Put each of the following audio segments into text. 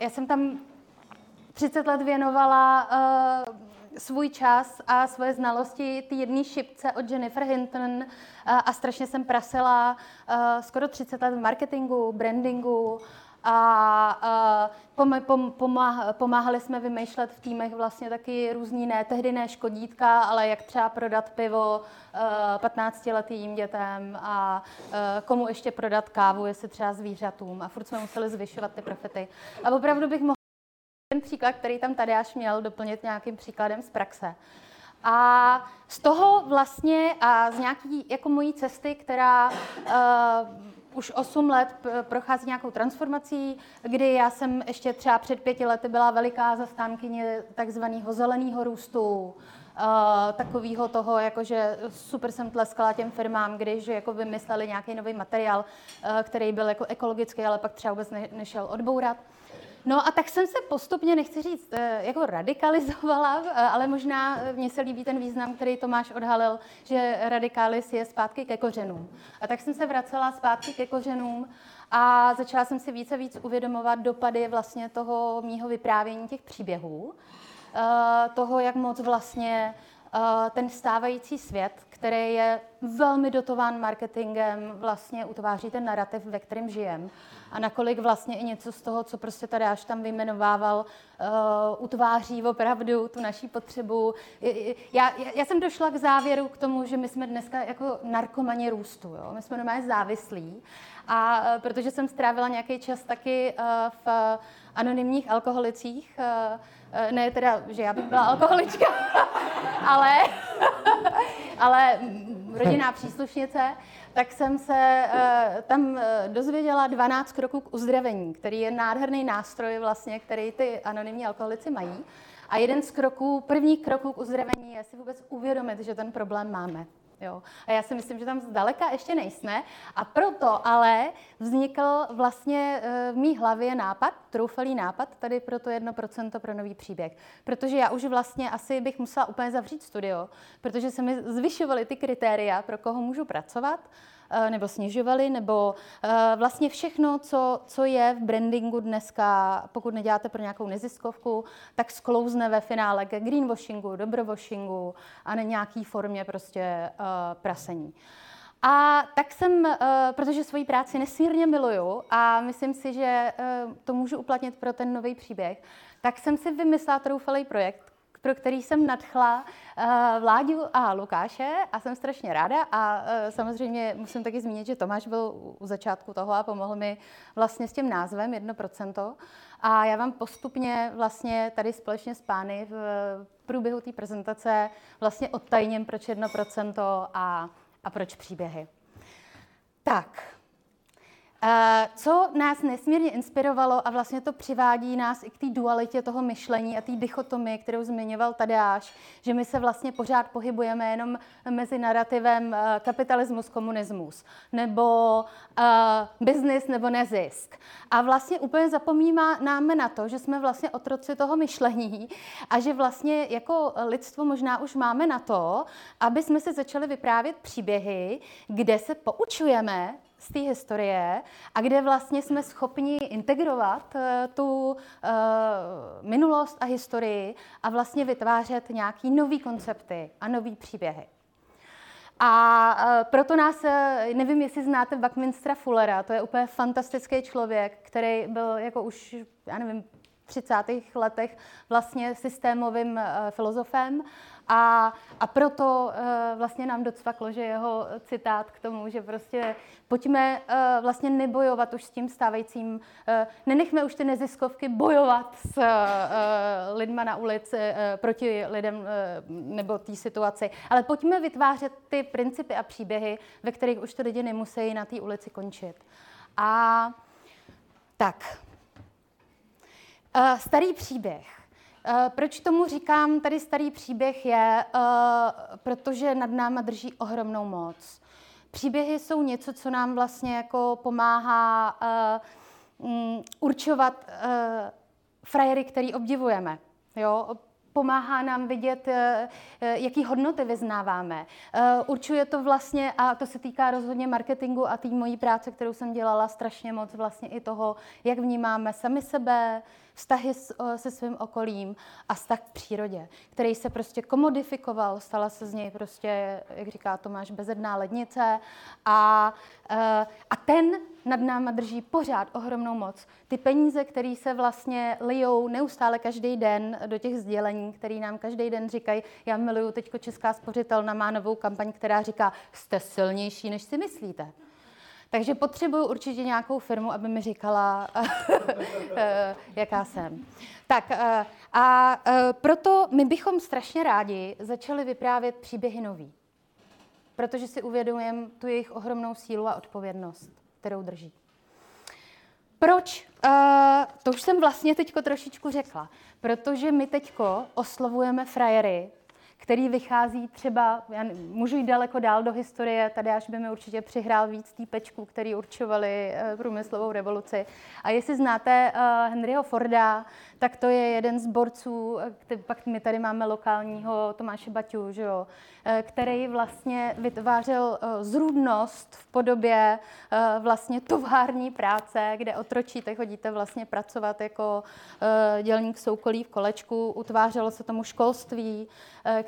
já jsem tam 30 let věnovala uh, svůj čas a svoje znalosti ty jedné šipce od Jennifer Hinton uh, a strašně jsem prasila uh, skoro 30 let v marketingu, brandingu, a pom, pom, pomáhali jsme vymýšlet v týmech vlastně taky různý ne, tehdy ne škodítka, ale jak třeba prodat pivo uh, 15-letým dětem a uh, komu ještě prodat kávu, jestli třeba zvířatům. A furt jsme museli zvyšovat ty profity. A opravdu bych mohla ten příklad, který tam Tadeáš měl, doplnit nějakým příkladem z praxe. A z toho vlastně a z nějaký jako mojí cesty, která uh, už 8 let prochází nějakou transformací, kdy já jsem ještě třeba před pěti lety byla veliká zastánkyně takzvaného zeleného růstu, Uh, takového toho, jakože super jsem tleskala těm firmám, když jako vymysleli nějaký nový materiál, uh, který byl jako ekologický, ale pak třeba vůbec ne, nešel odbourat. No a tak jsem se postupně, nechci říct, eh, jako radikalizovala, eh, ale možná mně se líbí ten význam, který Tomáš odhalil, že radikális je zpátky ke kořenům. A tak jsem se vracela zpátky ke kořenům a začala jsem si více víc uvědomovat dopady vlastně toho mýho vyprávění těch příběhů, eh, toho, jak moc vlastně ten stávající svět, který je velmi dotován marketingem, vlastně utváří ten narrativ, ve kterém žijeme a nakolik vlastně i něco z toho, co prostě tady až tam vyjmenovával, uh, utváří opravdu tu naší potřebu. Já, já jsem došla k závěru k tomu, že my jsme dneska jako narkomani růstu. Jo? My jsme normálně závislí. A uh, protože jsem strávila nějaký čas taky uh, v anonymních alkoholicích, uh, ne teda, že já bych byla alkoholička, ale, ale rodinná příslušnice, tak jsem se uh, tam uh, dozvěděla 12 kroků k uzdravení, který je nádherný nástroj vlastně, který ty anonymní alkoholici mají. A jeden z kroků, první kroků k uzdravení je si vůbec uvědomit, že ten problém máme. Jo. A já si myslím, že tam zdaleka ještě nejsme. A proto ale vznikl vlastně eh, v mý hlavě nápad, troufalý nápad, tady pro to 1% pro nový příběh. Protože já už vlastně asi bych musela úplně zavřít studio, protože se mi zvyšovaly ty kritéria, pro koho můžu pracovat. Eh, nebo snižovali, nebo eh, vlastně všechno, co, co je v brandingu dneska, pokud neděláte pro nějakou neziskovku, tak sklouzne ve finále ke greenwashingu, dobrowashingu a na nějaký formě prostě eh, prasení. A tak jsem, protože svoji práci nesmírně miluju a myslím si, že to můžu uplatnit pro ten nový příběh, tak jsem si vymyslela troufalý projekt, pro který jsem nadchla uh, Vláďu a Lukáše a jsem strašně ráda a uh, samozřejmě musím taky zmínit, že Tomáš byl u začátku toho a pomohl mi vlastně s tím názvem 1%. A já vám postupně vlastně tady společně s pány v průběhu té prezentace vlastně odtajním, proč 1% a, a proč příběhy. Tak, co nás nesmírně inspirovalo a vlastně to přivádí nás i k té dualitě toho myšlení a té dichotomie, kterou zmiňoval Tadeáš, že my se vlastně pořád pohybujeme jenom mezi narrativem eh, kapitalismus, komunismus, nebo uh, business nebo nezisk. A vlastně úplně zapomínáme na to, že jsme vlastně otroci toho myšlení a že vlastně jako lidstvo možná už máme na to, aby jsme si začali vyprávět příběhy, kde se poučujeme z té historie a kde vlastně jsme schopni integrovat uh, tu uh, minulost a historii a vlastně vytvářet nějaký nový koncepty a nový příběhy. A uh, proto nás, nevím, jestli znáte Buckminstera Fullera, to je úplně fantastický člověk, který byl jako už, já nevím, 30. letech vlastně systémovým uh, filozofem a, a proto uh, vlastně nám docvaklo, že jeho citát k tomu, že prostě pojďme uh, vlastně nebojovat už s tím stávajícím, nenechme už ty neziskovky bojovat s lidma na ulici proti lidem nebo té situaci, ale pojďme vytvářet ty principy a příběhy, ve kterých už ty lidi nemusí na té ulici končit. A tak, uh, starý příběh. Eh, proč tomu říkám, tady starý příběh je, uh, protože nad náma drží ohromnou moc. Příběhy jsou něco, co nám vlastně jako pomáhá uh, um, určovat uh, frajery, který obdivujeme. Jo? Pomáhá nám vidět, jaký hodnoty vyznáváme. Určuje to vlastně, a to se týká rozhodně marketingu a té mojí práce, kterou jsem dělala strašně moc, vlastně i toho, jak vnímáme sami sebe, vztahy se svým okolím a vztah k přírodě, který se prostě komodifikoval, stala se z něj prostě, jak říká Tomáš, bezedná lednice a, eh, a ten nad náma drží pořád ohromnou moc. Ty peníze, které se vlastně lijou neustále každý den do těch sdělení, který nám každý den říkají, já miluju teďko Česká spořitelna má novou kampaň, která říká, jste silnější, než si myslíte. Takže potřebuju určitě nějakou firmu, aby mi říkala, eh, jaká jsem. Tak eh, a eh, proto my bychom strašně rádi začali vyprávět příběhy nový. Protože si uvědomujeme tu jejich ohromnou sílu a odpovědnost, kterou drží. Proč? To už jsem vlastně teďko trošičku řekla. Protože my teďko oslovujeme frajery, který vychází třeba, já můžu jít daleko dál do historie, tady až by mi určitě přihrál víc týpečků, který určovali uh, průmyslovou revoluci. A jestli znáte uh, Henryho Forda, tak to je jeden z borců, který, pak my tady máme lokálního Tomáše Baťu, že jo, který vlastně vytvářel zrůdnost v podobě vlastně tovární práce, kde otročíte, chodíte vlastně pracovat jako dělník soukolí v kolečku, utvářelo se tomu školství,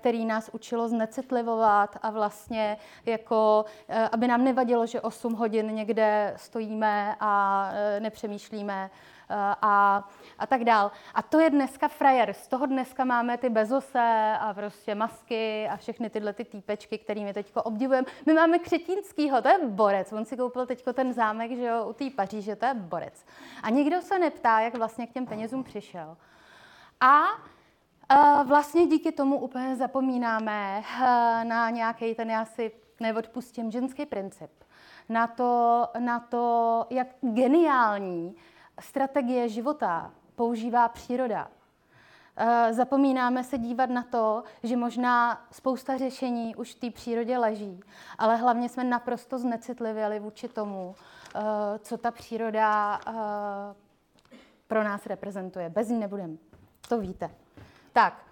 který nás učilo znecitlivovat a vlastně jako, eh, aby nám nevadilo, že 8 hodin někde stojíme a eh, nepřemýšlíme eh, a, a tak dál. A to je dneska frajer. Z toho dneska máme ty bezose a prostě masky a všechny tyhle ty týpečky, kterými teď obdivujeme. My máme Křetínskýho, to je borec. On si koupil teď ten zámek, že jo, u té Paříže, to je borec. A nikdo se neptá, jak vlastně k těm penězům přišel. A vlastně díky tomu úplně zapomínáme eh, na nějaký ten, já si neodpustím, ženský princip. Na to, na to, jak geniální strategie života používá příroda. Eh, zapomínáme se dívat na to, že možná spousta řešení už v té přírodě leží, ale hlavně jsme naprosto znecitlivěli vůči tomu, eh, co ta příroda pro nás reprezentuje. Bez ní nebudeme. To víte. Tak,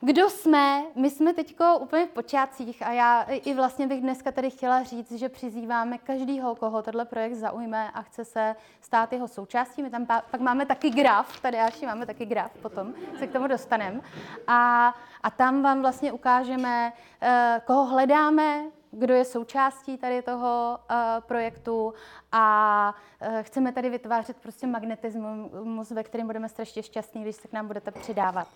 kdo jsme? My jsme teď úplně v počátcích a já i vlastně bych dneska tady chtěla říct, že přizýváme každýho, koho tenhle projekt zaujme a chce se stát jeho součástí. My tam pak máme taky graf, tady až máme taky graf, potom se k tomu dostaneme. A, a tam vám vlastně ukážeme, eh, koho hledáme, kdo je součástí tady toho uh, projektu a uh, chceme tady vytvářet prostě magnetismus, ve kterém budeme strašně šťastní, když se k nám budete přidávat.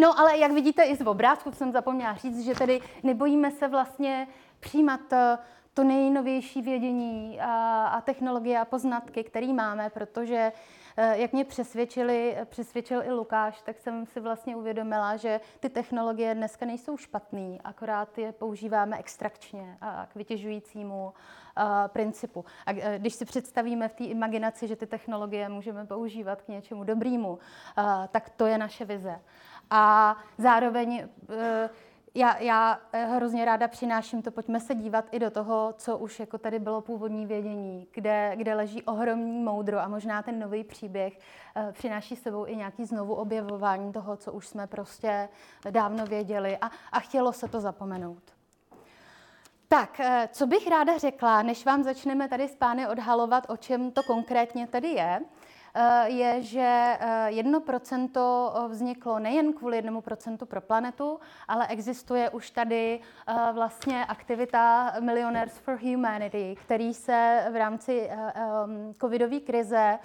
No ale jak vidíte i z obrázku, jsem zapomněla říct, že tedy nebojíme se vlastně přijímat eh, to nejnovější vědění a, a technologie a poznatky, které máme, protože Eh, jak mě přesvědčili, přesvědčil i Lukáš, tak jsem si vlastně uvědomila, že ty technologie dneska nejsou špatný, akorát je používáme extrakčně a k vytěžujícímu eh, principu. A eh, když si představíme v té imaginaci, že ty technologie můžeme používat k něčemu dobrému, tak to je naše vize. A zároveň já, já eh, hrozně ráda přináším to, pojďme se dívat i do toho, co už jako tady bylo původní vědění, kde, kde leží ohromný moudro a možná ten nový příběh uh, přináší sebou i nějaký znovu objevování toho, co už jsme prostě dávno věděli a, a chtělo se to zapomenout. Tak, eh, co bych ráda řekla, než vám začneme tady s pány odhalovat, o čem to konkrétně tady je, je, že 1% eh, vzniklo nejen kvůli 1% pro planetu, ale existuje už tady eh, vlastně aktivita Millionaires for Humanity, který se v rámci covidové krize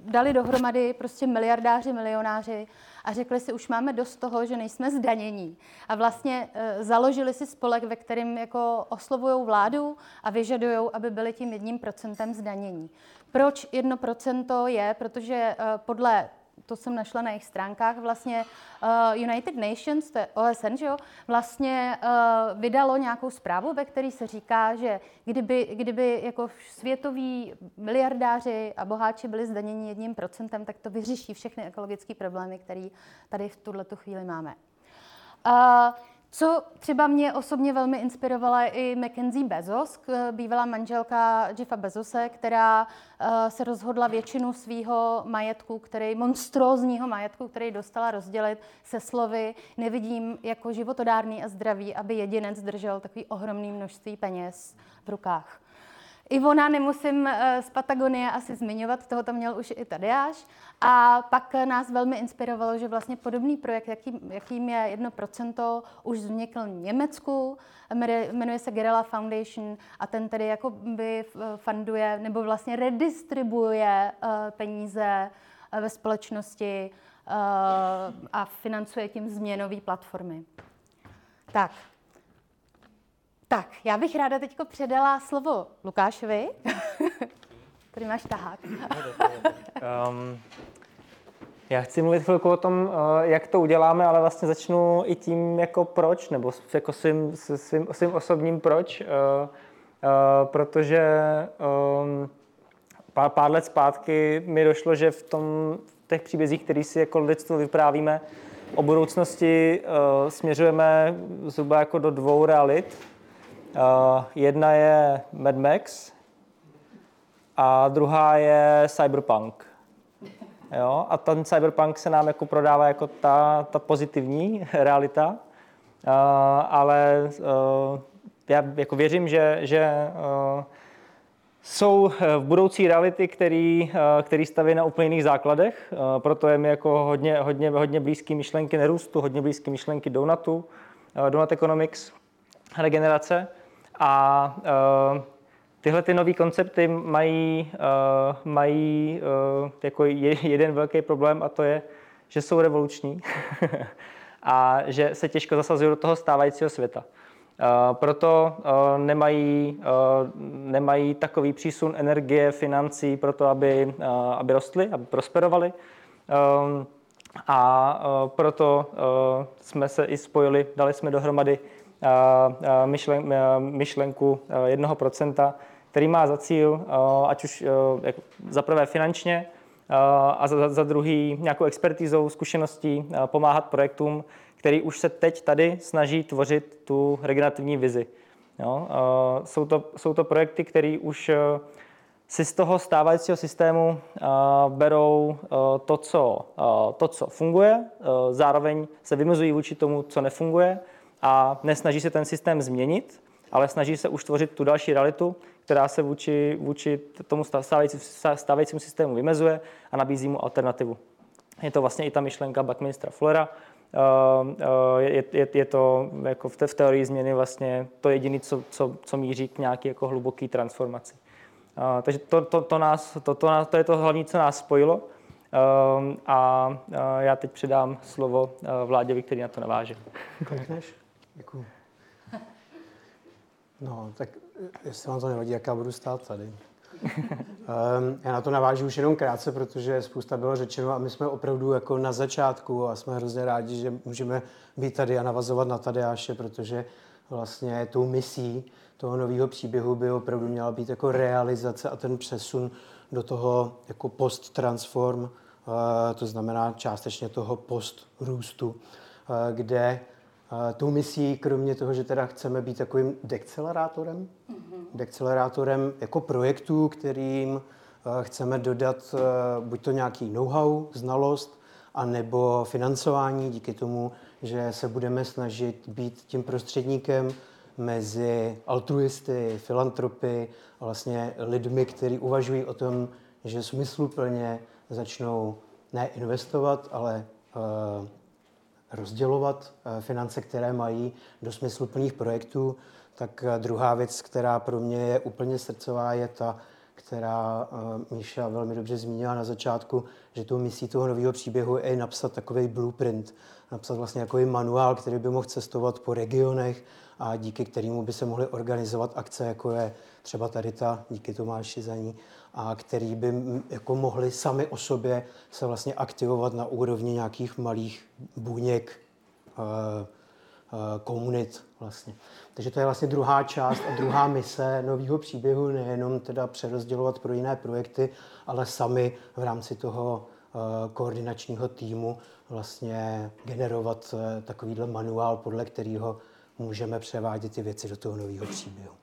dali dohromady prostě miliardáři, milionáři a řekli si, už máme dost toho, že nejsme zdanění. A vlastně založili si spolek, ve kterém jako oslovují vládu a vyžadují, aby byli tím jedním procentem zdanění. Proč 1% je? Protože uh, podle to jsem našla na jejich stránkách, vlastně uh, United Nations, to je OSN, že jo, vlastně uh, vydalo nějakou zprávu, ve které se říká, že kdyby, kdyby jako světoví miliardáři a boháči byli zdaněni jedním procentem, tak to vyřeší všechny ekologické problémy, které tady v tuhle chvíli máme. Uh, co třeba mě osobně velmi inspirovala i Mackenzie Bezos, bývalá manželka Jeffa Bezose, která eh, se rozhodla většinu svého majetku, který, monstrózního majetku, který dostala rozdělit se slovy nevidím jako životodárný a zdravý, aby jedinec držel takový ohromný množství peněz v rukách. Ivona nemusím eh, z Patagonie asi zmiňovat, toho tam měl už i Tadeáš. A pak nás velmi inspirovalo, že vlastně podobný projekt, jaký, jakým je 1%, už vznikl v Německu, jmenuje se Gerela Foundation a ten tedy jako by funduje nebo vlastně redistribuje peníze ve společnosti a financuje tím změnové platformy. Tak, tak, já bych ráda teď předala slovo Lukášovi. Tady máš tahák. um, já chci mluvit chvilku o tom, eh, jak to uděláme, ale vlastně začnu i tím, jako proč, nebo jako svým, svým, svým osobním proč, uh, uh, protože um, pár, pár let zpátky mi došlo, že v, tom, v těch příbězích, který si jako lidstvo vyprávíme, o budoucnosti uh, směřujeme zhruba jako do dvou realit. Uh, jedna je Mad Max a druhá je Cyberpunk. Jo? A ten Cyberpunk se nám jako prodává jako ta, ta pozitivní realita, uh, ale uh, já jako věřím, že, že uh, jsou v budoucí reality, který, který staví na úplně jiných základech, proto je mi jako hodně, hodně, hodně blízký myšlenky nerůstu, hodně blízký myšlenky donatu, donut economics, regenerace. A uh, tyhle ty nové koncepty mají, uh, mají uh, jako je, jeden velký problém a to je, že jsou revoluční a že se těžko zasazují do toho stávajícího světa. Proto nemají, nemají takový přísun energie, financí pro to, aby, aby rostly, aby prosperovaly. A proto jsme se i spojili, dali jsme dohromady myšlen, myšlenku 1%, který má za cíl, ať už za prvé finančně, a za, za druhý nějakou expertizou, zkušeností pomáhat projektům, který už se teď tady snaží tvořit tu regenerativní vizi. Jo? Jsou, to, jsou to projekty, které už si z toho stávajícího systému berou to, co, to, co funguje, zároveň se vymezují vůči tomu, co nefunguje a nesnaží se ten systém změnit, ale snaží se už tvořit tu další realitu, která se vůči, vůči tomu stávající, stávajícímu systému vymezuje a nabízí mu alternativu. Je to vlastně i ta myšlenka Buckminstera Fullera. Eh, eh, je, je, je to jako v, te, v teorii změny vlastně to jediné, co, co, co míří k nějaké jako hluboké transformaci. Uh, takže to, to, to, nás, to, to, to je to hlavní, co nás spojilo. A já teď předám slovo Vláděvi, který na to naváže. Děkuješ. Děkuji. No, tak jestli vám to nevadí, jak já budu stát tady. um, já na to navážu už jenom krátce, protože spousta bylo řečeno a my jsme opravdu jako na začátku a jsme hrozně rádi, že můžeme být tady a navazovat na Tadeáše, protože vlastně tou misí toho nového příběhu by opravdu měla být jako realizace a ten přesun do toho jako post-transform, uh, to znamená částečně toho post-růstu, uh, kde tou misí, kromě toho, že teda chceme být takovým dekcelerátorem, mm-hmm. dekcelerátorem jako projektů, kterým eh, chceme dodat eh, buď to nějaký know-how, znalost, anebo financování díky tomu, že se budeme snažit být tím prostředníkem mezi altruisty, filantropy a vlastně lidmi, kteří uvažují o tom, že smysluplně začnou ne investovat, ale uh, rozdělovat eh, finance, které mají do smysluplných projektů, tak eh, druhá věc, která pro mě je úplně srdcová, je ta, která eh, Míša velmi dobře zmínila na začátku, že tou misí toho nového příběhu je napsat takový blueprint, napsat vlastně takový manuál, který by mohl cestovat po regionech a díky kterému by se mohly organizovat akce, jako je třeba tady ta, díky Tomáši za ní, a který by jako mohli sami o sobě se vlastně aktivovat na úrovni nějakých malých buněk, eh, eh, komunit vlastně. Takže to je vlastně druhá část a druhá mise nového příběhu, nejenom teda přerozdělovat pro jiné projekty, ale sami v rámci toho eh, koordinačního týmu vlastně generovat takovýhle manuál, podle kterého můžeme převádět ty věci do toho nového příběhu.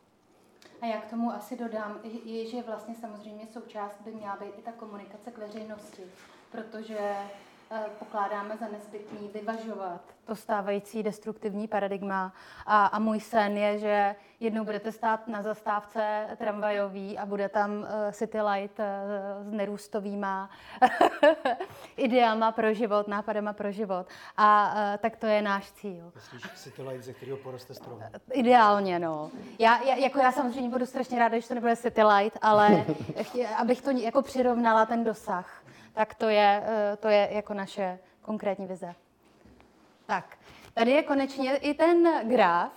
A já k tomu asi dodám, je, že vlastně samozřejmě součást by měla být i ta komunikace k veřejnosti, protože Eh, pokládáme za nezbytný vyvažovat to stávající destruktivní paradigma. A, a můj sen je, že jednou budete stát na zastávce tramvajový a bude tam uh, City Light uh, s nerůstovýma ideálma pro život, nápadama pro život. A uh, tak to je náš cíl. Myslíš City Light, ze kterého poroste strom? Ideálně, no. Já, já, jako já samozřejmě budu strašně ráda, že to nebude City Light, ale abych to jako přirovnala ten dosah tak to je, eh, to je jako naše konkrétní vize. Tak, tady je konečně i ten graf,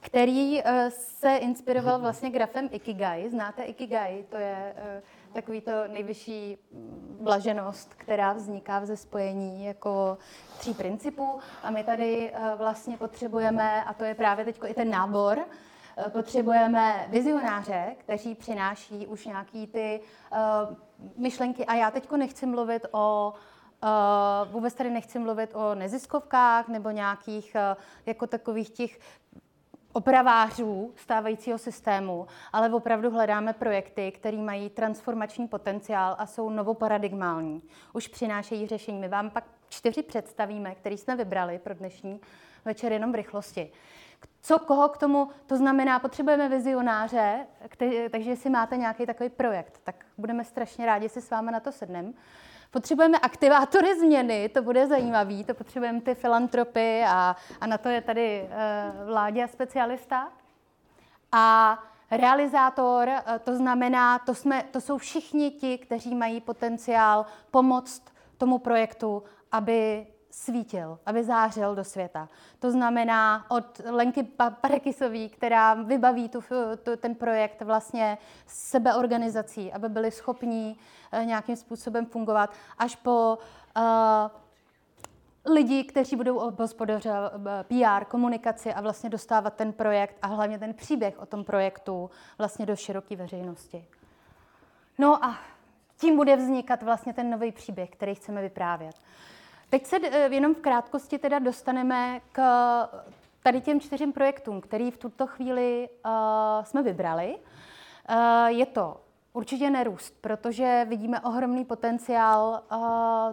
který eh, se inspiroval vlastně grafem Ikigai. Znáte Ikigai? To je eh, takový to nejvyšší blaženost, která vzniká ze spojení jako tří principů. A my tady vlastně potřebujeme, a to je právě teď i ten nábor, potřebujeme vizionáře, kteří přináší už nějaký ty myšlenky. A já teď nechci mluvit o Uh, vůbec tady nechci mluvit o neziskovkách nebo nějakých uh, jako takových těch opravářů stávajícího systému, ale opravdu hledáme projekty, které mají transformační potenciál a jsou novoparadigmální. Už přinášejí řešení. My vám pak čtyři představíme, který jsme vybrali pro dnešní večer jenom v rychlosti. Co koho k tomu, to znamená, potřebujeme vizionáře, který, takže jestli máte nějaký takový projekt, tak budeme strašně rádi, si s vámi na to sedneme. Potřebujeme aktivátory změny, to bude zajímavý, to potřebujeme ty filantropy a, a na to je tady uh, vládě a specialista. A realizátor, uh, to znamená, to, jsme, to jsou všichni ti, kteří mají potenciál pomoct tomu projektu, aby svítil, aby zářil do světa. To znamená od Lenky Parekisový, která vybaví tu, tu, ten projekt vlastně sebeorganizací, aby byli schopní uh, nějakým způsobem fungovat, až po uh, lidi, kteří budou obhospodařovat eh, PR, komunikaci a vlastně dostávat ten projekt a hlavně ten příběh o tom projektu vlastně do široké veřejnosti. No a tím bude vznikat vlastně ten nový příběh, který chceme vyprávět. Teď se eh, jenom v krátkosti teda dostaneme k tady těm čtyřem projektům, který v tuto chvíli uh, jsme vybrali. Uh, je to určitě nerůst, protože vidíme ohromný potenciál uh,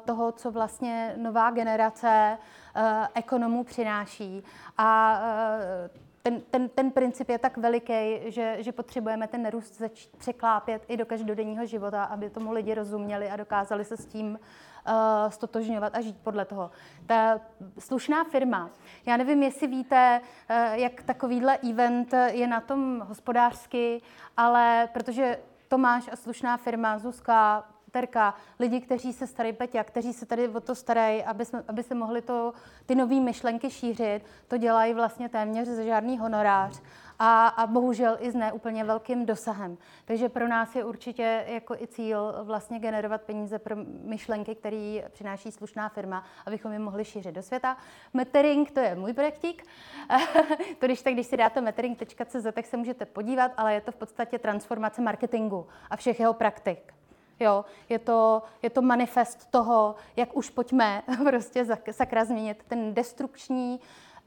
toho, co vlastně nová generace uh, ekonomů přináší. A uh, ten, ten, ten princip je tak veliký, že, že potřebujeme ten nerůst začít překlápět i do každodenního života, aby tomu lidi rozuměli a dokázali se s tím uh, stotožňovat a žít podle toho. Ta slušná firma, já nevím, jestli víte, uh, jak takovýhle event je na tom hospodářsky, ale protože Tomáš a slušná firma, Zuzka, Terka, lidi, kteří se starají, Peťa, kteří se tady o to starají, aby, jsme, aby se mohli to, ty nové myšlenky šířit, to dělají vlastně téměř za žádný honorář a, a bohužel i s neúplně velkým dosahem. Takže pro nás je určitě jako i cíl vlastně generovat peníze pro myšlenky, které přináší slušná firma, abychom je mohli šířit do světa. Metering, to je můj projektík. to když tak, když si dáte metering.cz, tak se můžete podívat, ale je to v podstatě transformace marketingu a všech jeho praktik. Jo, je to, je to manifest toho, jak už pojďme prostě sakra změnit ten destrukční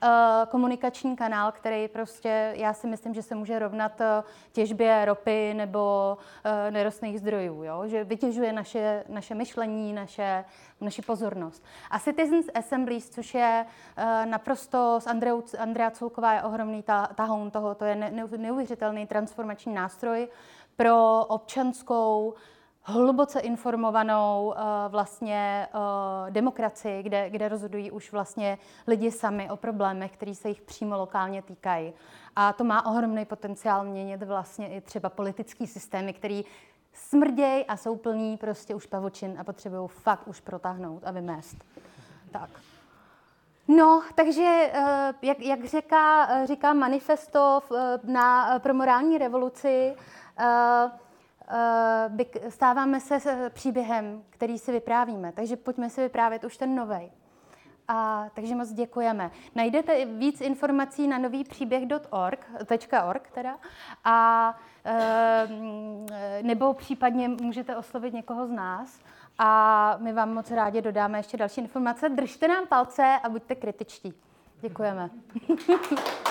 Eh, komunikační kanál, který prostě, já si myslím, že se může rovnat eh, těžbě ropy nebo uh, nerostných zdrojů, jo? že vytěžuje naše, naše myšlení, naše, naši pozornost. A Citizens Assemblies, což je uh, naprosto, s Andreou, Andrea Culková je ohromný ta, tahoun toho, to je ne, neuvěřitelný transformační nástroj pro občanskou hluboce informovanou uh, vlastně uh, demokracii, kde, kde rozhodují už vlastně lidi sami o problémech, které se jich přímo lokálně týkají. A to má ohromný potenciál měnit vlastně i třeba politický systémy, který smrděj a jsou plní prostě už pavočin a potřebují fakt už protáhnout a vymést. Tak. No, takže jak, jak říká, říká manifesto na, pro morální revoluci, stáváme se s příběhem, který si vyprávíme. Takže pojďme si vyprávět už ten novej. A, takže moc děkujeme. Najdete víc informací na nový příběh.org, .org teda, a, e, nebo případně můžete oslovit někoho z nás a my vám moc rádi dodáme ještě další informace. Držte nám palce a buďte kritičtí. Děkujeme.